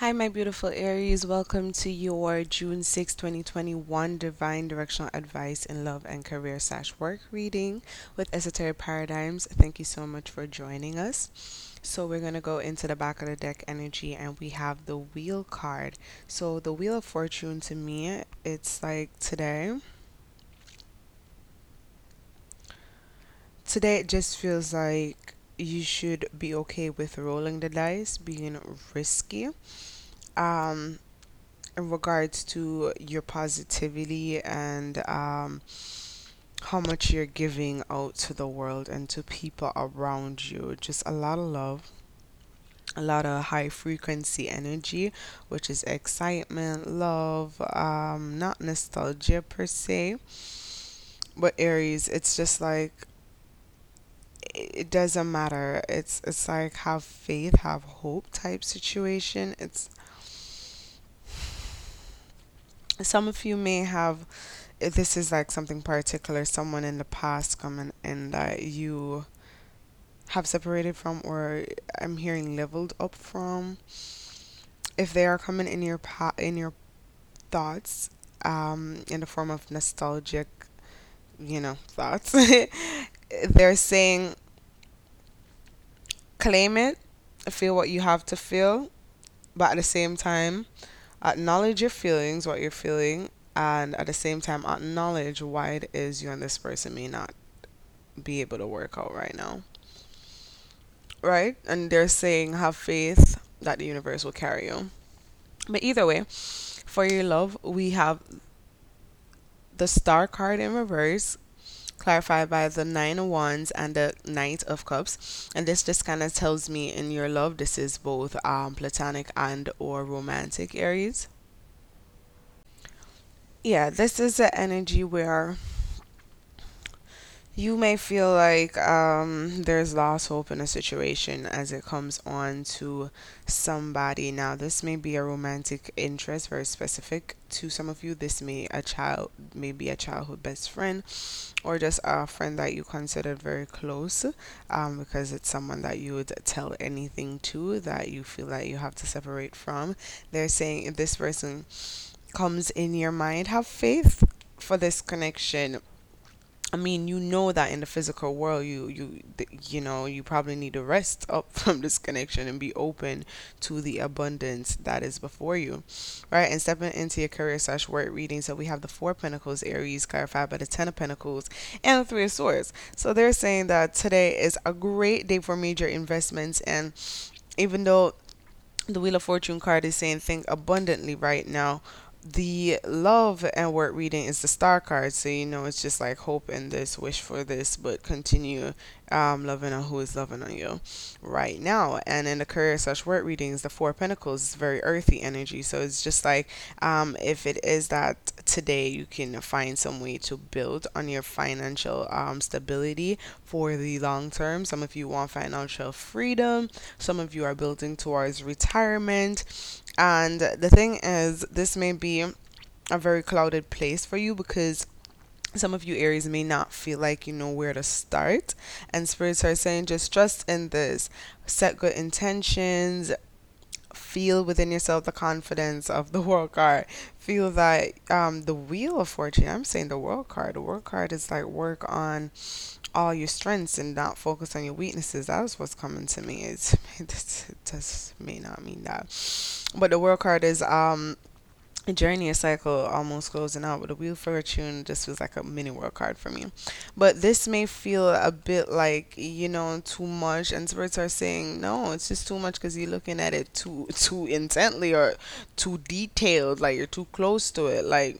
Hi, my beautiful Aries. Welcome to your June 6, 2021 Divine Directional Advice in Love and Career slash Work reading with Esoteric Paradigms. Thank you so much for joining us. So, we're going to go into the back of the deck energy and we have the Wheel card. So, the Wheel of Fortune to me, it's like today. Today, it just feels like you should be okay with rolling the dice, being risky um, in regards to your positivity and um, how much you're giving out to the world and to people around you. Just a lot of love, a lot of high frequency energy, which is excitement, love, um, not nostalgia per se, but Aries, it's just like it doesn't matter. It's it's like have faith, have hope type situation. It's some of you may have this is like something particular someone in the past coming and that you have separated from or i'm hearing leveled up from if they are coming in your pa- in your thoughts um in the form of nostalgic you know thoughts they're saying claim it feel what you have to feel but at the same time acknowledge your feelings, what you're feeling, and at the same time acknowledge why it is you and this person may not be able to work out right now. Right? And they're saying have faith that the universe will carry you. But either way, for your love, we have the star card in reverse clarified by the nine of wands and the knight of cups. And this just kind of tells me in your love this is both um, platonic and or romantic aries. Yeah this is the energy where you may feel like um, there's lost hope in a situation as it comes on to somebody. Now, this may be a romantic interest, very specific to some of you. This may a child, maybe a childhood best friend, or just a friend that you considered very close, um, because it's someone that you would tell anything to that you feel that you have to separate from. They're saying if this person comes in your mind, have faith for this connection I mean, you know that in the physical world, you you you know you probably need to rest up from this connection and be open to the abundance that is before you, right? And stepping into your career slash work reading. So we have the Four Pentacles, Aries, clarified by the Ten of Pentacles, and the Three of Swords. So they're saying that today is a great day for major investments, and even though the Wheel of Fortune card is saying think abundantly right now the love and word reading is the star card so you know it's just like hope and this wish for this but continue um, loving on who is loving on you right now. And in the career slash word readings the four pentacles is very earthy energy. So it's just like um, if it is that today you can find some way to build on your financial um, stability for the long term. Some of you want financial freedom. Some of you are building towards retirement. And the thing is, this may be a very clouded place for you because some of you Aries may not feel like you know where to start. And spirits are saying just trust in this, set good intentions, feel within yourself the confidence of the world card. Feel that um, the wheel of fortune, I'm saying the world card. The world card is like work on all your strengths and not focus on your weaknesses. That's what's coming to me. It's, it just may not mean that. But the world card is um journey, a cycle almost closing out, but a wheel fortune just feels like a mini world card for me. But this may feel a bit like you know too much, and spirits are saying no, it's just too much because you're looking at it too too intently or too detailed, like you're too close to it, like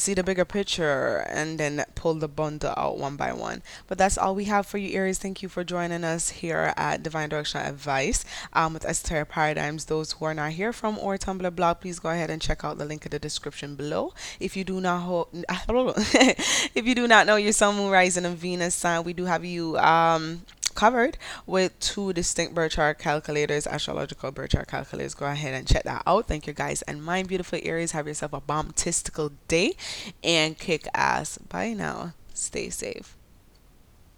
see the bigger picture and then pull the bundle out one by one. But that's all we have for you, Aries. Thank you for joining us here at Divine Directional Advice um, with Esoteric Paradigms. Those who are not here from or Tumblr blog, please go ahead and check out the link in the description below. If you do not ho- if you do not know your Sun, Moon, Rising, and Venus sign, we do have you um, covered with two distinct birth chart calculators, astrological birth chart calculators. Go ahead and check that out. Thank you guys. And my beautiful Aries, have yourself a bombstical day and kick ass. Bye now. Stay safe.